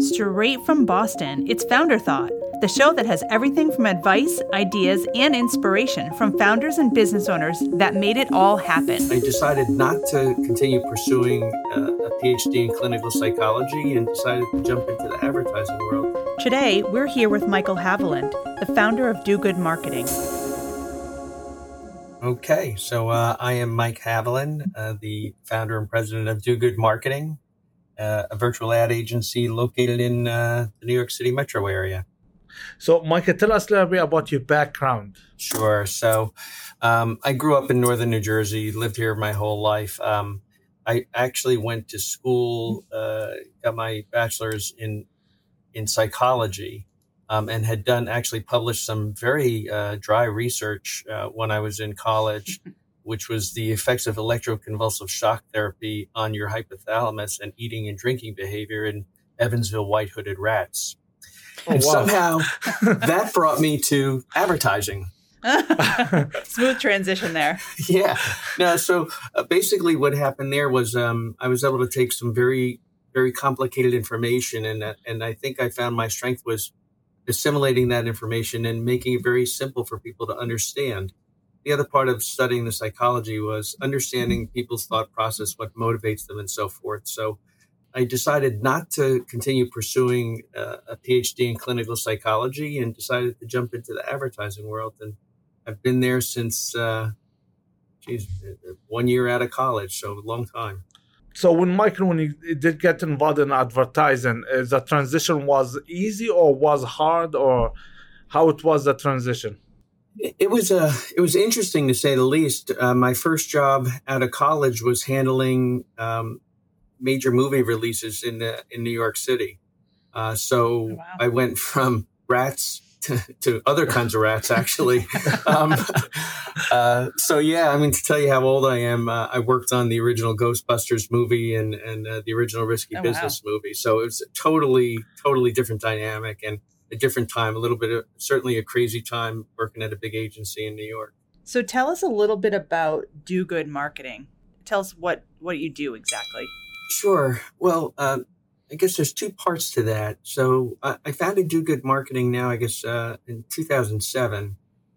Straight from Boston, it's Founder Thought, the show that has everything from advice, ideas, and inspiration from founders and business owners that made it all happen. I decided not to continue pursuing uh, a PhD in clinical psychology and decided to jump into the advertising world. Today, we're here with Michael Haviland, the founder of Do Good Marketing. Okay, so uh, I am Mike Haviland, uh, the founder and president of Do Good Marketing, uh, a virtual ad agency located in uh, the New York City metro area. So, Michael, tell us a little bit about your background. Sure. So, um, I grew up in northern New Jersey, lived here my whole life. Um, I actually went to school, uh, got my bachelor's in in psychology, um, and had done actually published some very uh, dry research uh, when I was in college, which was the effects of electroconvulsive shock therapy on your hypothalamus and eating and drinking behavior in Evansville white hooded rats. Oh, and wow. somehow that brought me to advertising. Smooth transition there. Yeah. No, so uh, basically what happened there was um, I was able to take some very, very complicated information and, uh, and I think I found my strength was assimilating that information and making it very simple for people to understand. The other part of studying the psychology was understanding people's thought process, what motivates them, and so forth. So I decided not to continue pursuing uh, a PhD in clinical psychology and decided to jump into the advertising world. And I've been there since, uh, geez, one year out of college, so a long time so when Michael, when he did get involved in advertising, uh, the transition was easy or was hard, or how it was the transition? It was uh, it was interesting to say the least. Uh, my first job out of college was handling um, major movie releases in the in New York City. Uh, so oh, wow. I went from rats to, to other kinds of rats, actually. um, uh, so yeah, I mean, to tell you how old I am, uh, I worked on the original Ghostbusters movie and and uh, the original Risky oh, Business wow. movie. So it was a totally, totally different dynamic and a different time. A little bit of certainly a crazy time working at a big agency in New York. So tell us a little bit about Do Good Marketing. Tell us what what you do exactly. Sure. Well, uh, I guess there's two parts to that. So uh, I founded Do Good Marketing now, I guess, uh, in 2007,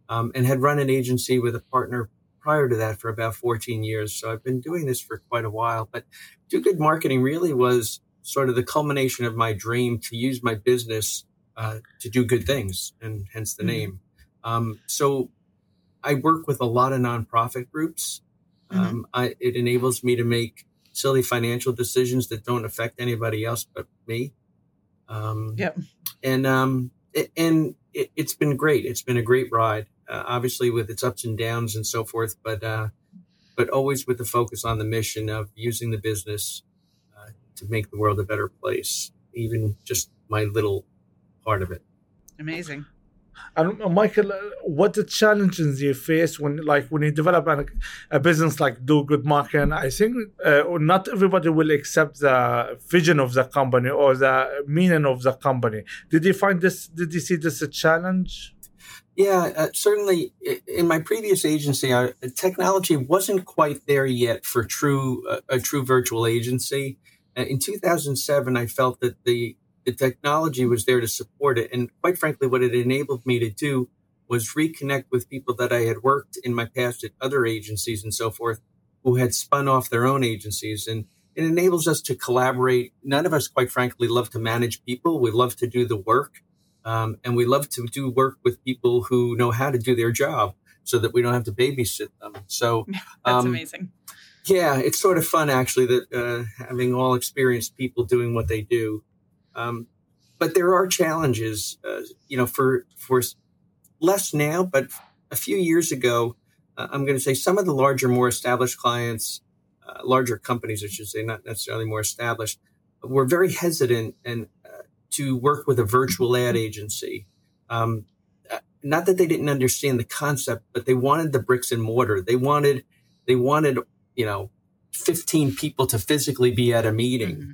um, and had run an agency with a partner prior to that for about 14 years. So I've been doing this for quite a while. But Do Good Marketing really was sort of the culmination of my dream to use my business uh, to do good things, and hence the mm-hmm. name. Um, so I work with a lot of nonprofit groups. Mm-hmm. Um, I, it enables me to make silly financial decisions that don't affect anybody else but me. Um, yep. And um, it, and it, has been great. It's been a great ride. Uh, obviously, with its ups and downs and so forth, but uh, but always with the focus on the mission of using the business uh, to make the world a better place. Even just my little part of it. Amazing. And uh, Michael, uh, what the challenges you face when, like, when you develop a, a business like Do Good Marketing? I think uh, not everybody will accept the vision of the company or the meaning of the company. Did you find this? Did you see this a challenge? Yeah, uh, certainly. In my previous agency, uh, technology wasn't quite there yet for true uh, a true virtual agency. in 2007, I felt that the the technology was there to support it. And quite frankly, what it enabled me to do was reconnect with people that I had worked in my past at other agencies and so forth who had spun off their own agencies. And it enables us to collaborate. None of us, quite frankly, love to manage people. We love to do the work. Um, and we love to do work with people who know how to do their job so that we don't have to babysit them. So that's um, amazing. Yeah, it's sort of fun actually that uh, having all experienced people doing what they do. Um, but there are challenges, uh, you know, for for less now, but a few years ago, uh, I'm going to say some of the larger, more established clients, uh, larger companies, I should say, not necessarily more established, were very hesitant and uh, to work with a virtual ad agency. Um, uh, not that they didn't understand the concept, but they wanted the bricks and mortar. They wanted, they wanted, you know, 15 people to physically be at a meeting. Mm-hmm.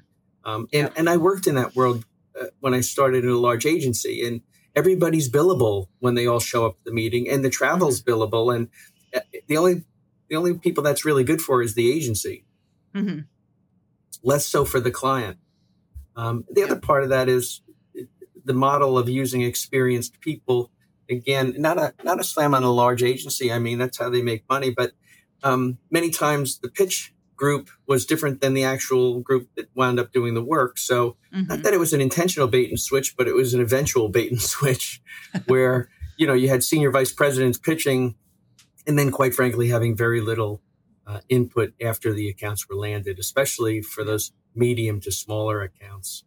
Um, and, yeah. and I worked in that world uh, when I started in a large agency and everybody's billable when they all show up at the meeting and the travel's billable. And uh, the only, the only people that's really good for is the agency. Mm-hmm. Less so for the client. Um, the other part of that is the model of using experienced people. Again, not a not a slam on a large agency. I mean, that's how they make money. But um, many times the pitch group was different than the actual group that wound up doing the work. So mm-hmm. not that it was an intentional bait and switch, but it was an eventual bait and switch where, you know, you had senior vice presidents pitching and then quite frankly having very little uh, input after the accounts were landed, especially for those medium to smaller accounts.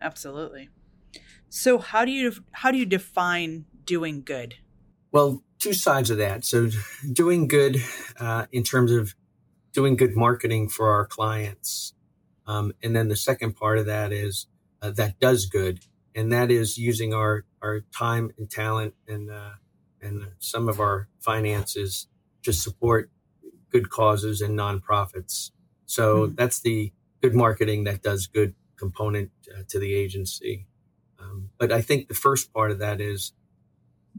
Absolutely. So how do you how do you define doing good? Well, two sides of that. So doing good uh, in terms of doing good marketing for our clients. Um, and then the second part of that is uh, that does good, and that is using our our time and talent and uh, and some of our finances to support good causes and nonprofits. So mm-hmm. that's the good marketing that does good component uh, to the agency. Um, but I think the first part of that is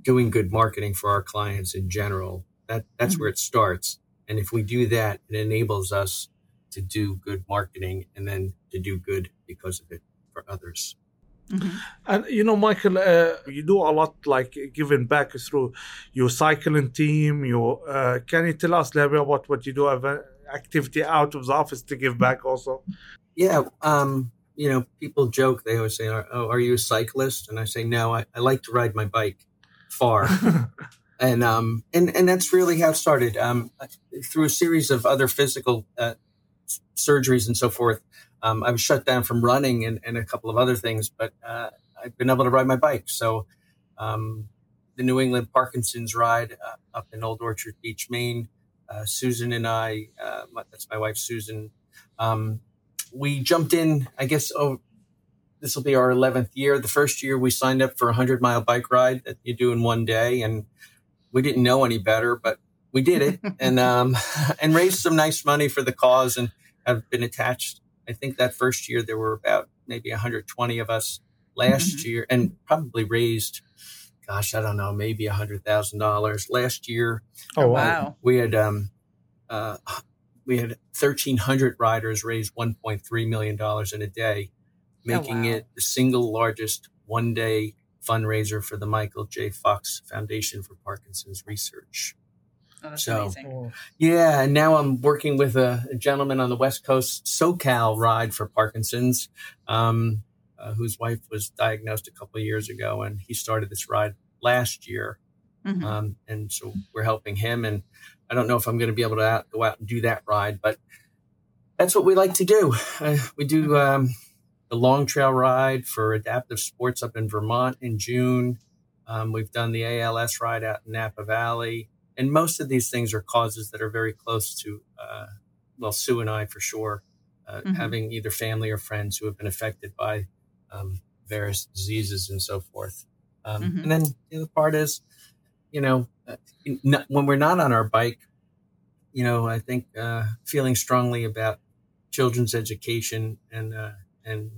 doing good marketing for our clients in general. That that's mm-hmm. where it starts. And if we do that, it enables us to do good marketing and then to do good because of it for others. Mm-hmm. And you know, Michael, uh, you do a lot like giving back through your cycling team. Your uh, can you tell us a little bit about what you do? Have an activity out of the office to give back also? Yeah, um, you know, people joke. They always say, "Oh, are you a cyclist?" And I say, "No, I, I like to ride my bike far." and um and and that's really how it started. Um through a series of other physical uh, surgeries and so forth um, i was shut down from running and, and a couple of other things but uh, i've been able to ride my bike. So um, the new england parkinson's ride uh, up in old orchard beach maine uh, susan and i uh, that's my wife susan. Um, we jumped in i guess oh this will be our 11th year. The first year we signed up for a 100 mile bike ride that you do in one day and we didn't know any better, but we did it and um, and raised some nice money for the cause and have been attached. I think that first year there were about maybe 120 of us last mm-hmm. year and probably raised gosh, I don't know, maybe a hundred thousand dollars last year. Oh wow! We had um, uh, we had thirteen hundred riders raise one point three million dollars in a day, making oh, wow. it the single largest one day fundraiser for the Michael J. Fox Foundation for Parkinson's Research. Oh, so, amazing. yeah, and now I'm working with a, a, gentleman on the West Coast, SoCal Ride for Parkinson's, um, uh, whose wife was diagnosed a couple of years ago, and he started this ride last year. Mm-hmm. Um, and so we're helping him. And I don't know if I'm going to be able to out, go out and do that ride, but that's what we like to do. Uh, we do um, the long trail ride for adaptive sports up in Vermont in June. Um, we've done the ALS ride out in Napa Valley. And most of these things are causes that are very close to, uh, well, Sue and I for sure, uh, mm-hmm. having either family or friends who have been affected by um, various diseases and so forth. Um, mm-hmm. And then the other part is, you know, uh, when we're not on our bike, you know, I think uh, feeling strongly about children's education and uh, and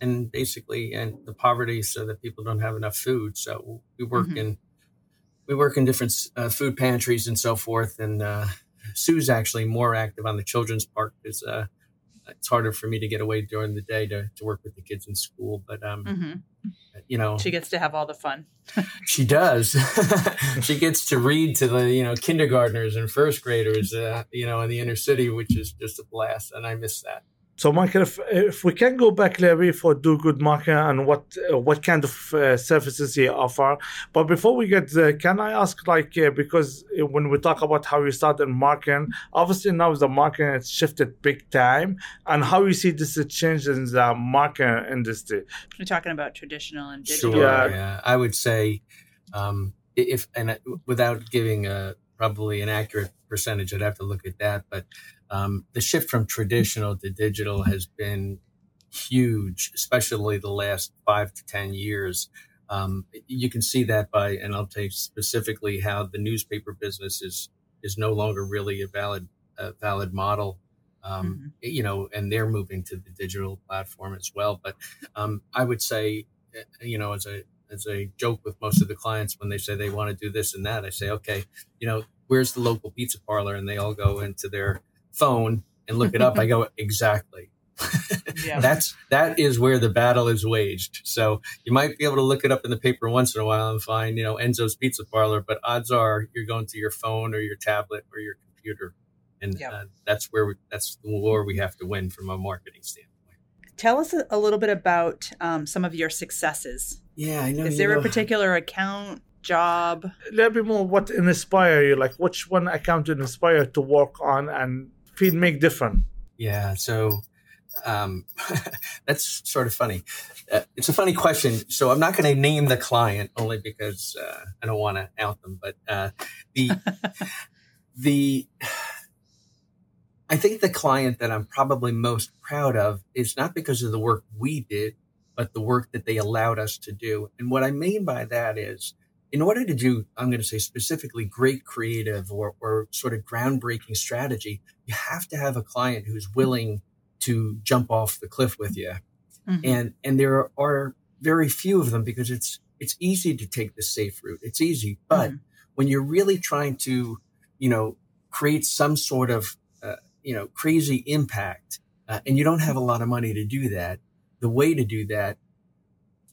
and basically and the poverty so that people don't have enough food. So we work mm-hmm. in we work in different uh, food pantries and so forth. And uh, sue's actually more active on the children's park because uh, it's harder for me to get away during the day to, to work with the kids in school. But um, mm-hmm. you know she gets to have all the fun. She does. She gets to read to the you know kindergartners and first graders uh, you know in the inner city which is just a blast. And i miss that so, Michael, if, if we can go back, Larry, for Do Good Market and what uh, what kind of uh, services you offer, but before we get there, can I ask, like, uh, because when we talk about how you started marketing, obviously now the marketing has shifted big time, and how you see this change in the market industry. We're talking about traditional and digital. Sure, yeah. yeah. I would say, um, if and without giving a probably an accurate percentage, I'd have to look at that, but um, the shift from traditional to digital has been huge, especially the last five to 10 years. Um, you can see that by, and I'll take specifically how the newspaper business is, is no longer really a valid, a valid model. Um, mm-hmm. you know, and they're moving to the digital platform as well. But, um, I would say, eh, you know, as a, as a joke with most of the clients when they say they want to do this and that, I say, okay, you know, where's the local pizza parlor? And they all go into their phone and look it up, I go, exactly. yeah. That's that is where the battle is waged. So you might be able to look it up in the paper once in a while and find, you know, Enzo's Pizza Parlor, but odds are you're going to your phone or your tablet or your computer, and uh, that's where we, that's the war we have to win from a marketing standpoint. Tell us a little bit about um, some of your successes. Yeah, I know. Is there know. a particular account job? A little bit more what inspire you, like which one account did inspire to work on and feel make different. Yeah, so um, that's sort of funny. Uh, it's a funny question. So I'm not going to name the client only because uh, I don't want to out them. But uh, the the I think the client that I'm probably most proud of is not because of the work we did, but the work that they allowed us to do. And what I mean by that is, in order to do, I'm going to say specifically great creative or, or sort of groundbreaking strategy, you have to have a client who's willing to jump off the cliff with you. Mm-hmm. And, and there are very few of them because it's, it's easy to take the safe route. It's easy. But mm-hmm. when you're really trying to, you know, create some sort of, uh, you know, crazy impact, uh, and you don't have a lot of money to do that, the way to do that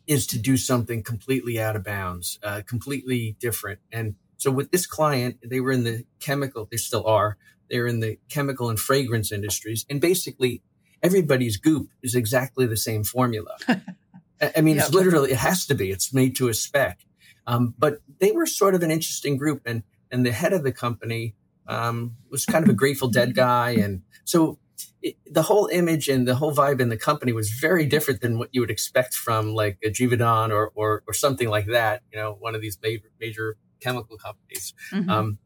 is to do something completely out of bounds, uh, completely different. And so with this client, they were in the chemical, they still are, they're in the chemical and fragrance industries. And basically everybody's goop is exactly the same formula. I mean, it's literally, it has to be, it's made to a spec. Um, but they were sort of an interesting group and, and the head of the company, um, was kind of a Grateful Dead guy. And so it, the whole image and the whole vibe in the company was very different than what you would expect from like a Givaudan or, or, or something like that, you know, one of these major, major chemical companies. Mm-hmm. Um,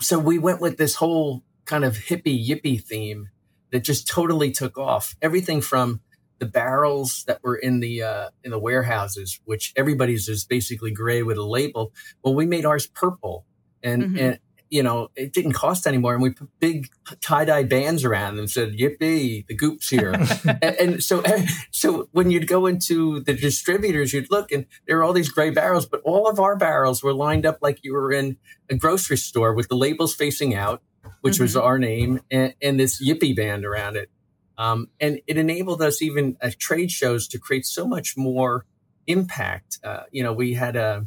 so we went with this whole kind of hippie yippie theme that just totally took off. Everything from the barrels that were in the uh, in the warehouses, which everybody's is basically gray with a label. Well, we made ours purple, and mm-hmm. and you know it didn't cost anymore, and we put big tie dye bands around them and said "Yippee, the Goop's here." and, and, so so when you'd go into the distributors, you'd look, and there were all these gray barrels, but all of our barrels were lined up like you were in a grocery store with the labels facing out which mm-hmm. was our name, and, and, this Yippee band around it. Um, and it enabled us even at trade shows to create so much more impact. Uh, you know, we had a,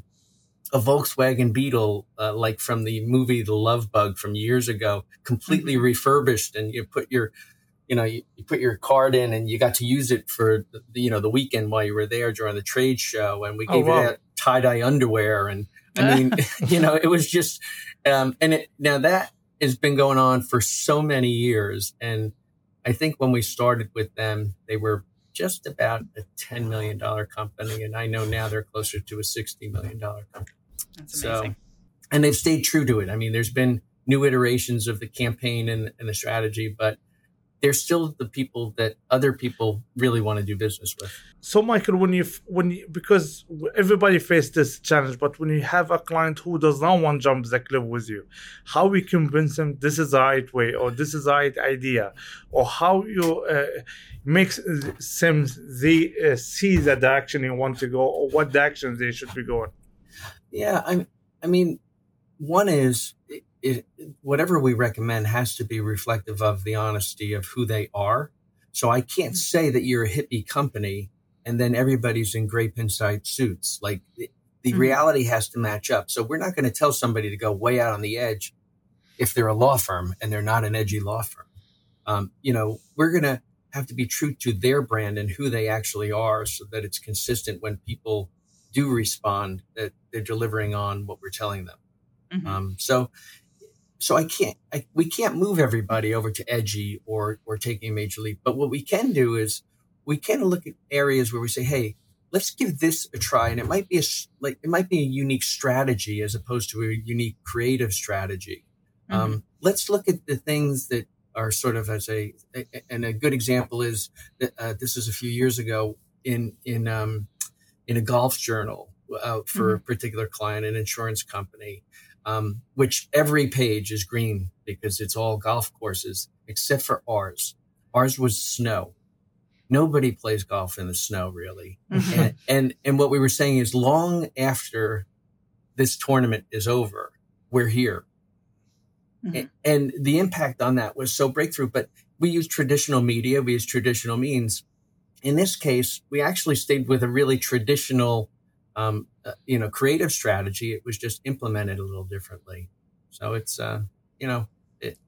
a Volkswagen Beetle, uh, like from the movie The Love Bug from years ago, completely mm-hmm. refurbished, and you put your you know, you, you, put your card in and you got to use it for the, you know, the weekend while you were there during the trade show. And we oh, gave oh, wow. tie dye underwear. And I mean, you know, it was just, um, and it, now that has been going on for so many years. And I think when we started with them, they were just about a $10 million company. And I know now they're closer to a $60 million company. That's amazing. So, and they've stayed true to it. I mean, there's been new iterations of the campaign and, and the strategy, but they're still the people that other people really want to do business with. So, Michael, when you when you, because everybody face this challenge, but when you have a client who does not want to jump the cliff with you, how we convince them this is the right way or this is the right idea, or how you uh, make them they uh, see the direction you want to go or what direction they should be going. Yeah, I I mean, one is it, whatever we recommend has to be reflective of the honesty of who they are. So I can't mm-hmm. say that you're a hippie company and then everybody's in gray pinstripe suits. Like the, the mm-hmm. reality has to match up. So we're not going to tell somebody to go way out on the edge if they're a law firm and they're not an edgy law firm. Um, you know, we're going to have to be true to their brand and who they actually are so that it's consistent when people do respond that they're delivering on what we're telling them. Mm-hmm. Um, so so I can't, I, we can't move everybody over to edgy or, or taking a major leap. But what we can do is we can look at areas where we say, Hey, let's give this a try. And it might be a, like, it might be a unique strategy as opposed to a unique creative strategy. Mm-hmm. Um, let's look at the things that are sort of as a, and a good example is that, uh, this was a few years ago in, in, um, in a golf journal uh, for mm-hmm. a particular client, an insurance company um, which every page is green because it's all golf courses except for ours. Ours was snow. Nobody plays golf in the snow really. Mm-hmm. and, and, and what we were saying is long after this tournament is over, we're here. Mm-hmm. And, and the impact on that was so breakthrough, but we use traditional media, we use traditional means. In this case, we actually stayed with a really traditional, um, uh, you know, creative strategy. It was just implemented a little differently. So it's, uh, you know, it,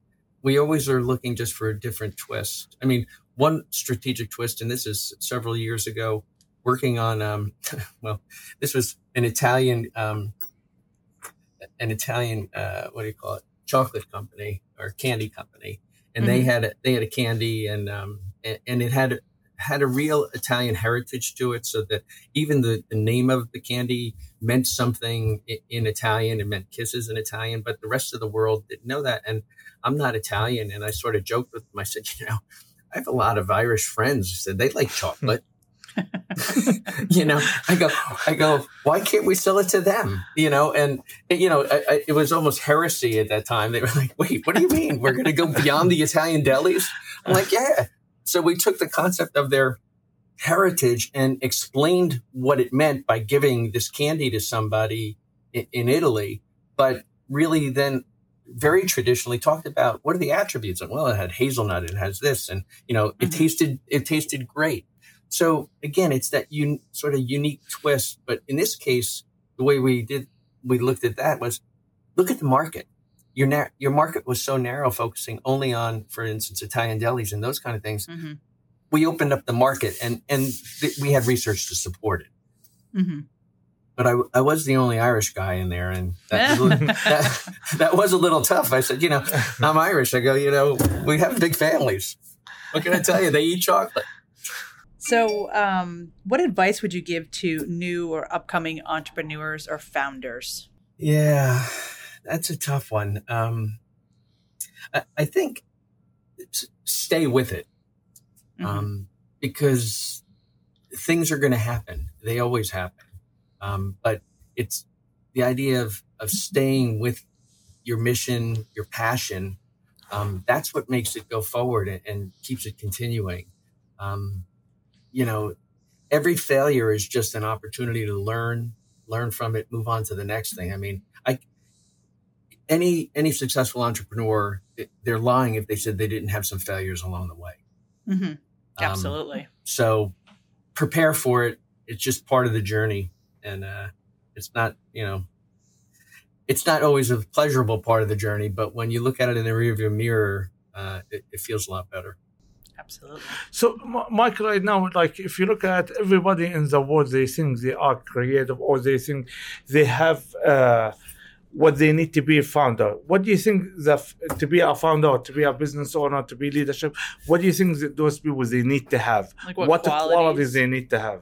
we always are looking just for a different twist. I mean, one strategic twist, and this is several years ago, working on, um, well, this was an Italian, um, an Italian, uh, what do you call it? Chocolate company or candy company and mm-hmm. they had a, they had a candy and um and, and, it had had a real Italian heritage to it, so that even the, the name of the candy meant something in, in Italian. It meant kisses in Italian, but the rest of the world didn't know that. And I'm not Italian, and I sort of joked with them. I said, you know, I have a lot of Irish friends. I said they like chocolate. you know, I go, I go, why can't we sell it to them? You know, and you know, I, I, it was almost heresy at that time. They were like, wait, what do you mean? We're going to go beyond the Italian delis? I'm like, yeah. So we took the concept of their heritage and explained what it meant by giving this candy to somebody in, in Italy, but really then very traditionally talked about what are the attributes and well it had hazelnut it has this and you know it mm-hmm. tasted it tasted great so again, it's that un- sort of unique twist. But in this case, the way we did, we looked at that was look at the market. Your, na- your market was so narrow, focusing only on, for instance, Italian delis and those kind of things. Mm-hmm. We opened up the market and, and th- we had research to support it. Mm-hmm. But I, I was the only Irish guy in there, and that, was that, that was a little tough. I said, you know, I'm Irish. I go, you know, we have big families. What can I tell you? They eat chocolate. So, um, what advice would you give to new or upcoming entrepreneurs or founders? Yeah, that's a tough one. Um, I, I, think stay with it mm-hmm. um, because things are going to happen. They always happen. Um, but it's the idea of, of staying with your mission, your passion. Um, that's what makes it go forward and, and keeps it continuing. Um, you know, every failure is just an opportunity to learn, learn from it, move on to the next thing. I mean, I any any successful entrepreneur, they're lying if they said they didn't have some failures along the way. Mm-hmm. Um, Absolutely. Um, so prepare for it. It's just part of the journey, and uh, it's not you know it's not always a pleasurable part of the journey, but when you look at it in the rearview mirror, uh, it, it, feels a lot better. Absolutely. So, Michael, right now, like if you look at everybody in the world, they think they are creative or they think they have uh, what they need to be a founder. What do you think that to be a founder, to be a business owner, to be leadership? What do you think that those people they need to have? Like what, what qualities? qualities they need to have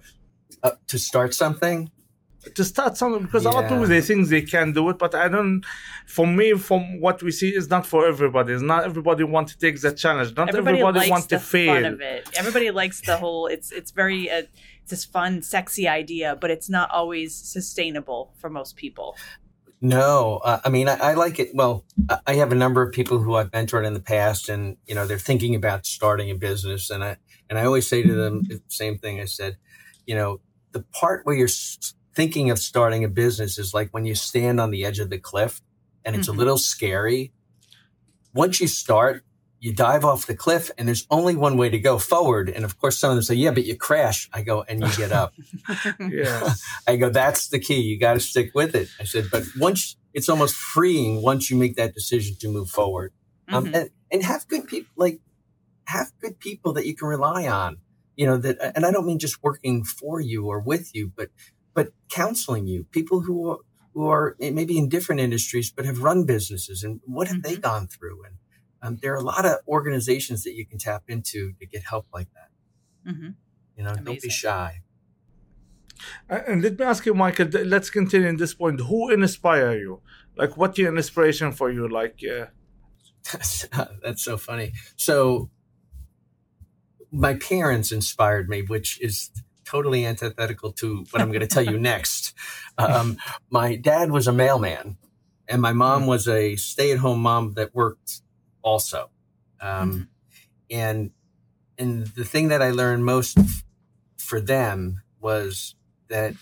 uh, to start something? to start something because yeah. a lot of people they think they can do it, but I don't. For me, from what we see, is not for everybody. It's not everybody want to take the challenge. Not everybody, everybody wants to fail. of it. Everybody likes the whole. It's it's very uh, it's this fun, sexy idea, but it's not always sustainable for most people. No, uh, I mean I, I, like it. Well, I have a number of people who I've mentored in the past, and you know they're thinking about starting a business, and I and I always say to them the same thing. I said, you know, the part where you're thinking of starting a business is like when you stand on the edge of the cliff and it's mm-hmm. a little scary. Once you start, you dive off the cliff and there's only one way to go forward. And of course, some of them say, yeah, but you crash. I go, and you get up. yeah. I go, that's the key. You got to stick with it. I said, but once it's almost freeing once you make that decision to move forward. Um, mm-hmm. Um, and, and have good people, like have good people that you can rely on, you know, that, and I don't mean just working for you or with you, but but counseling you, people who are, who are maybe in different industries but have run businesses and what have mm-hmm. they gone through? And um, there are a lot of organizations that you can tap into to get help like that. Mm-hmm. You know, Amazing. don't be shy. And let me ask you, Michael. Let's continue in this point. Who inspire you? Like, what's your inspiration for you? Like, yeah. That's so funny. So, my parents inspired me, which is totally antithetical to what I'm going to tell you next. Um, my dad was a mailman, and my mom mm. was a stay-at-home mom that worked also. Um, mm. And and the thing that I learned most f- for them was that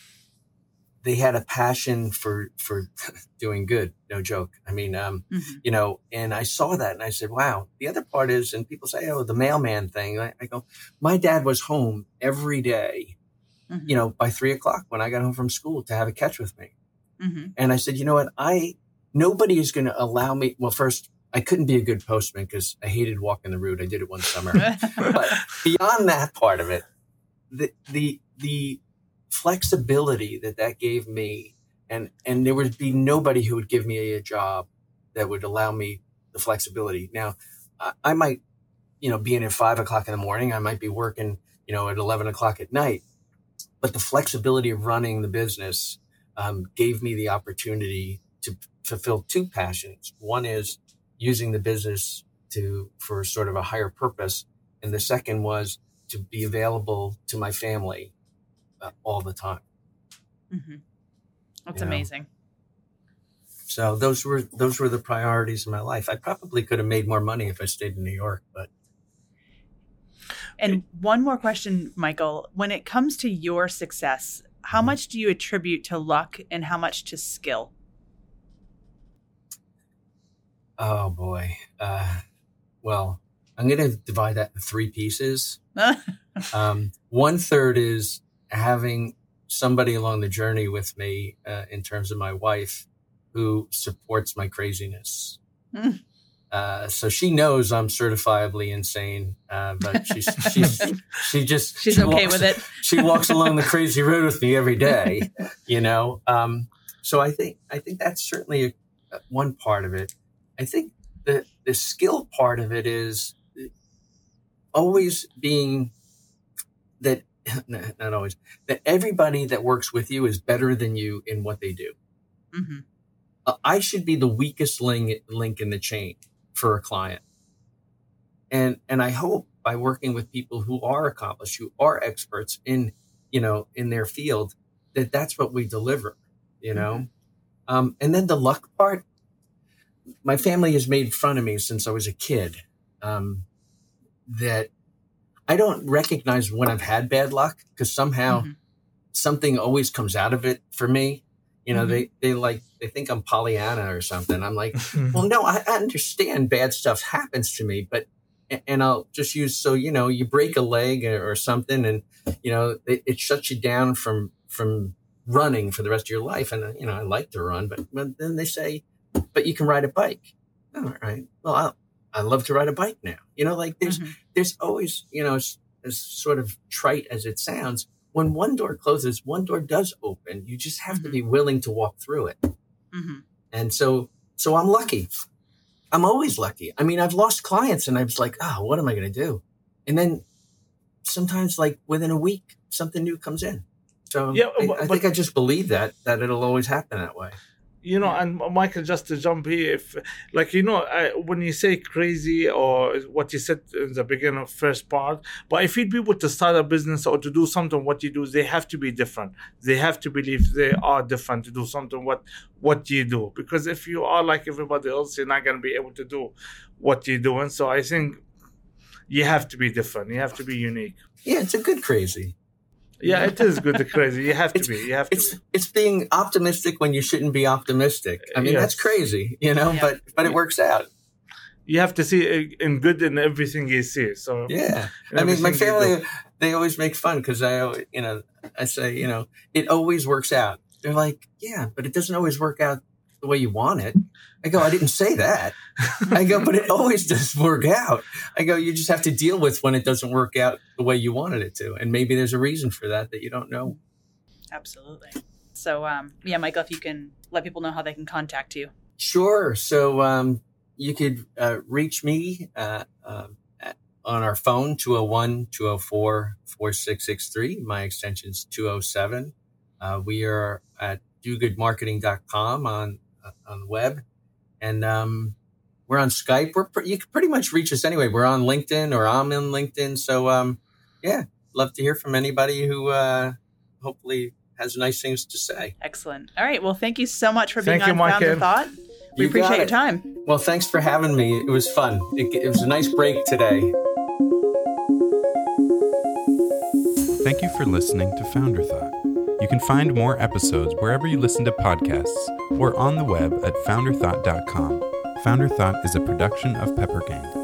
they had a passion for for doing good. No joke. I mean, um, mm-hmm. you know, and I saw that and I said, "Wow." The other part is, and people say, "Oh, the mailman thing." I, I go, "My dad was home every day, mm-hmm. you know, by three o'clock when I got home from school to have a catch with me." Mm-hmm. And I said, "You know what? I nobody is going to allow me." Well, first, I couldn't be a good postman because I hated walking the route. I did it one summer, but beyond that part of it, the the the flexibility that that gave me and and there would be nobody who would give me a job that would allow me the flexibility. Now i, I might you know being at five o'clock in the morning. I might be working you know at 11 o'clock at night. But the flexibility of running the business um, gave me the opportunity to fulfill two passions. One is using the business to for sort of a higher purpose and the second was to be available to my family uh, all the time. Mm-hmm. That's you amazing. Know? So those were those were the priorities of my life. I probably could have made more money if I stayed in New York, but. And one more question, Michael. When it comes to your success, how mm-hmm. much do you attribute to luck and how much to skill? Oh boy. Uh, well, I'm going to divide that in three pieces. um, one third is having somebody along the journey with me uh, in terms of my wife who supports my craziness. Mm. Uh, so she knows I'm certifiably insane, uh, but she's, she's she just she's she okay walks, with it. she walks along the crazy road with me every day, you know. Um, so I think I think that's certainly a, one part of it. I think the the skill part of it is always being that not always that everybody that works with you is better than you in what they do. Mm-hmm. Uh, I should be the weakest link link in the chain for a client, and and I hope by working with people who are accomplished, who are experts in you know in their field, that that's what we deliver. You know, mm-hmm. um, and then the luck part. My family has made fun of me since I was a kid. Um, that I don't recognize when I've had bad luck because somehow mm-hmm. something always comes out of it for me. You know, mm-hmm. they, they like, they think I'm Pollyanna or something. I'm like, well, no, I, I understand bad stuff happens to me, but, and I'll just use, so, you know, you break a leg or something and, you know, it, it shuts you down from, from running for the rest of your life. And, you know, I like to run, but, but then they say, but you can ride a bike. All right. Well, I'll, I love to ride a bike now. You know, like there's, mm-hmm. there's always, you know, as, as, sort of trite as it sounds, when one door closes, one door does open. You just have mm-hmm. to be willing to walk through it. Mm-hmm. And so, so I'm lucky. I'm always lucky. I mean, I've lost clients and I was like, oh, what am I going to do? And then sometimes like within a week, something new comes in. So yeah, I, I think I just believe that, that it'll always happen that way you know, and Michael, just to jump here, if like you know, uh, when you say crazy or what you said in the beginning of first part, but I feel people to start a business or to do something what you do, they have to be different. They have to believe they are different to do something what what you do. Because if you are like everybody else, you're not gonna be able to do what you're doing. So I think you have to be different. You have to be unique. Yeah, it's a good crazy. Yeah, it is good to crazy. You have to be. You have to. It's be. it's being optimistic when you shouldn't be optimistic. I mean, yes. that's crazy, you know. Yeah. But but it works out. You have to see uh, in good in everything you see. So yeah, I mean, my family they always make fun because I you know I say you know it always works out. They're like, yeah, but it doesn't always work out the way you want it. I go, I didn't say that. I go, but it always does work out. I go, you just have to deal with when it doesn't work out the way you wanted it to. And maybe there's a reason for that that you don't know. Absolutely. So, um, yeah, Michael, if you can let people know how they can contact you. Sure. So, um, you could uh, reach me uh, uh, on our phone, 201 204 4663. My extension is 207. Uh, we are at dogoodmarketing.com on, on the web and um, we're on Skype. We're you can pretty much reach us anyway. We're on LinkedIn or I'm in LinkedIn. So um, yeah, love to hear from anybody who uh, hopefully has nice things to say. Excellent. All right. Well, thank you so much for being thank on Founder Thought. We you appreciate your time. Well, thanks for having me. It was fun. It, it was a nice break today. Thank you for listening to Founder Thought. You can find more episodes wherever you listen to podcasts or on the web at founderthought.com. Founder Thought is a production of Pepper Gang.